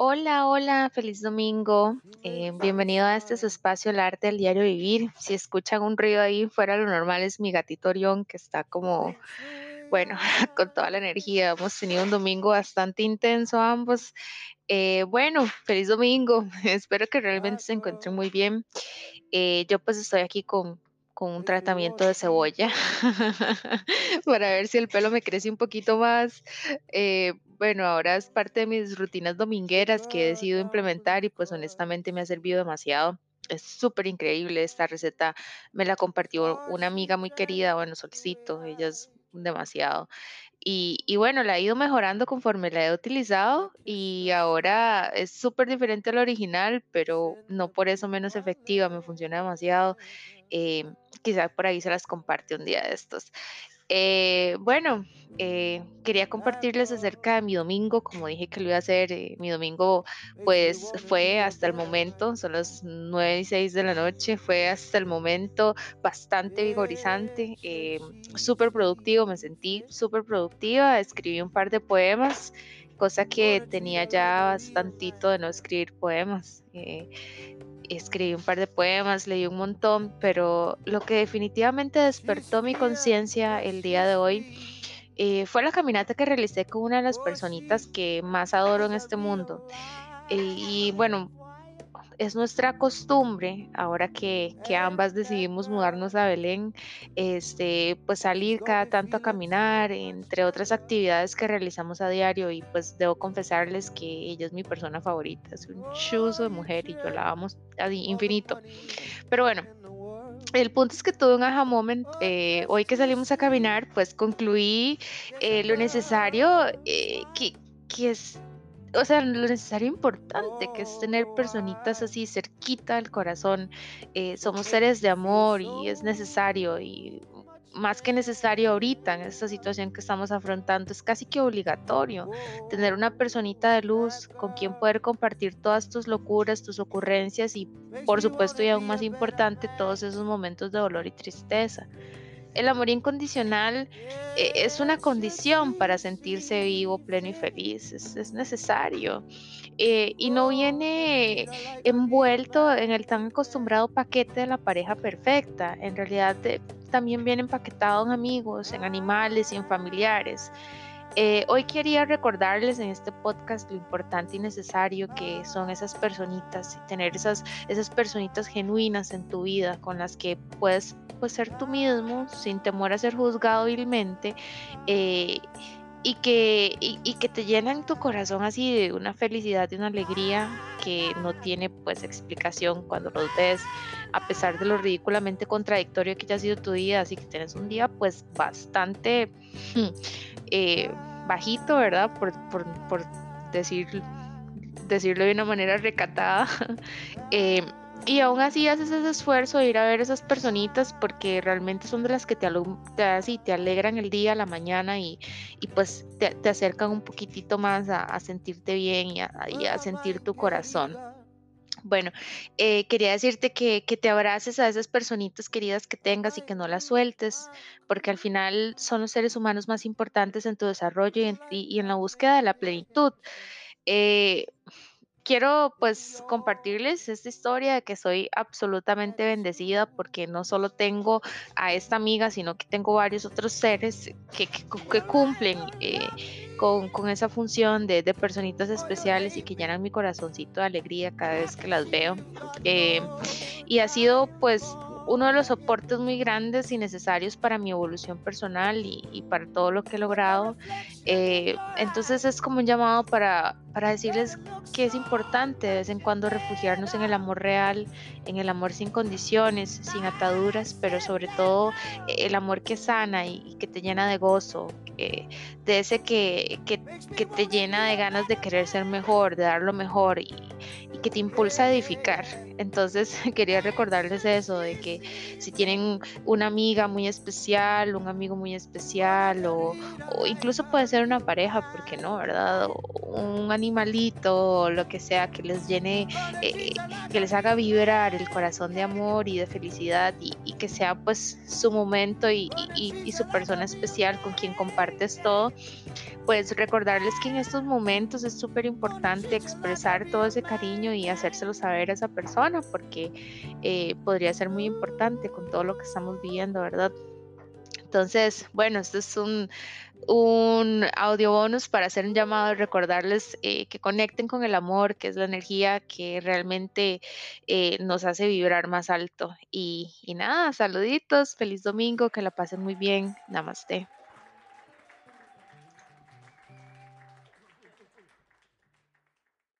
Hola, hola, feliz domingo. Eh, bienvenido a este su espacio, el arte del diario vivir. Si escuchan un ruido ahí fuera lo normal es mi gatito Orión que está como, bueno, con toda la energía. Hemos tenido un domingo bastante intenso ambos. Eh, bueno, feliz domingo. Espero que realmente se encuentren muy bien. Eh, yo pues estoy aquí con, con un tratamiento de cebolla para ver si el pelo me crece un poquito más. Eh, bueno, ahora es parte de mis rutinas domingueras que he decidido implementar y pues honestamente me ha servido demasiado. Es súper increíble esta receta. Me la compartió una amiga muy querida, bueno, Solcito, ella es demasiado. Y, y bueno, la he ido mejorando conforme la he utilizado y ahora es súper diferente a la original, pero no por eso menos efectiva, me funciona demasiado. Eh, quizás por ahí se las comparte un día de estos. Eh, bueno, eh, quería compartirles acerca de mi domingo, como dije que lo iba a hacer, eh, mi domingo pues fue hasta el momento, son las 9 y 6 de la noche, fue hasta el momento bastante vigorizante, eh, súper productivo, me sentí súper productiva, escribí un par de poemas, cosa que tenía ya bastantito de no escribir poemas. Escribí un par de poemas, leí un montón, pero lo que definitivamente despertó mi conciencia el día de hoy eh, fue la caminata que realicé con una de las personitas que más adoro en este mundo. Eh, y bueno, es nuestra costumbre, ahora que, que, ambas decidimos mudarnos a Belén, este, pues salir cada tanto a caminar, entre otras actividades que realizamos a diario, y pues debo confesarles que ella es mi persona favorita, es un chuzo de mujer y yo la amo infinito. Pero bueno, el punto es que tuve un aha moment. Eh, hoy que salimos a caminar, pues concluí eh, lo necesario eh, que, que es o sea, lo necesario importante que es tener personitas así cerquita del corazón. Eh, somos seres de amor y es necesario y más que necesario ahorita en esta situación que estamos afrontando, es casi que obligatorio tener una personita de luz con quien poder compartir todas tus locuras, tus ocurrencias y por supuesto y aún más importante todos esos momentos de dolor y tristeza el amor incondicional eh, es una condición para sentirse vivo, pleno y feliz, es, necesario. Eh, y no viene envuelto en el tan acostumbrado paquete de la pareja perfecta, en realidad eh, también viene empaquetado en amigos, en animales y en familiares. Eh, hoy quería recordarles en este podcast lo importante y necesario que son esas personitas y tener esas, esas personitas genuinas en tu vida con las que puedes pues, ser tú mismo sin temor a ser juzgado vilmente. Eh, y que, y, que te llenan tu corazón así de una felicidad y una alegría que no tiene pues explicación cuando los ves, a pesar de lo ridículamente contradictorio que ya ha sido tu día, así que tienes un día pues bastante eh, bajito, ¿verdad? Por, por, por decir, decirlo de una manera recatada. eh, y aún así haces ese esfuerzo de ir a ver esas personitas porque realmente son de las que te, te, te alegran el día, la mañana y, y pues te, te, acercan un poquitito más a, a sentirte bien y a, sentir tu corazón. Bueno, eh, quería decirte que, que, te abraces a esas personitas queridas que tengas y que no las sueltes, porque al final son los seres humanos más importantes en tu desarrollo y en, y, y en la búsqueda de la plenitud. Eh, quiero pues compartirles esta historia de que soy absolutamente bendecida porque no solo tengo a esta amiga, sino que tengo varios otros seres que, que, que cumplen eh, con, esa función de, personitas especiales y que llenan mi corazoncito de alegría cada vez que las veo. Eh, y ha sido pues uno de los soportes muy grandes y necesarios para mi evolución personal y, y para todo lo que he logrado. Eh, entonces es como un llamado para, para decirles que es importante de vez en cuando refugiarnos en el amor real, en el amor sin condiciones, sin ataduras, pero sobre todo eh, el amor que sana y, que te llena de gozo, de ese que, que, que, te llena de ganas de querer ser mejor, de dar lo mejor y, y que te impulsa a edificar. Entonces quería recordarles eso, de que si tienen una amiga muy especial, un amigo muy especial o, o incluso puede ser una pareja, ¿por qué no, verdad? O un animalito o lo que sea que les llene, eh, que les haga vibrar el corazón de amor y de felicidad y, que sea pues su momento y, su persona especial con quien compartes todo, pues recordarles que en estos momentos es súper importante expresar todo ese cariño y hacérselo saber a esa persona porque eh, podría ser muy importante con todo lo que estamos viviendo, ¿verdad? Entonces, bueno, esto es un, un audio bonus para hacer un llamado y recordarles eh, que conecten con el amor, que es la energía que realmente eh, nos hace vibrar más alto. Y, y nada, saluditos, feliz domingo, que la pasen muy bien. Namaste.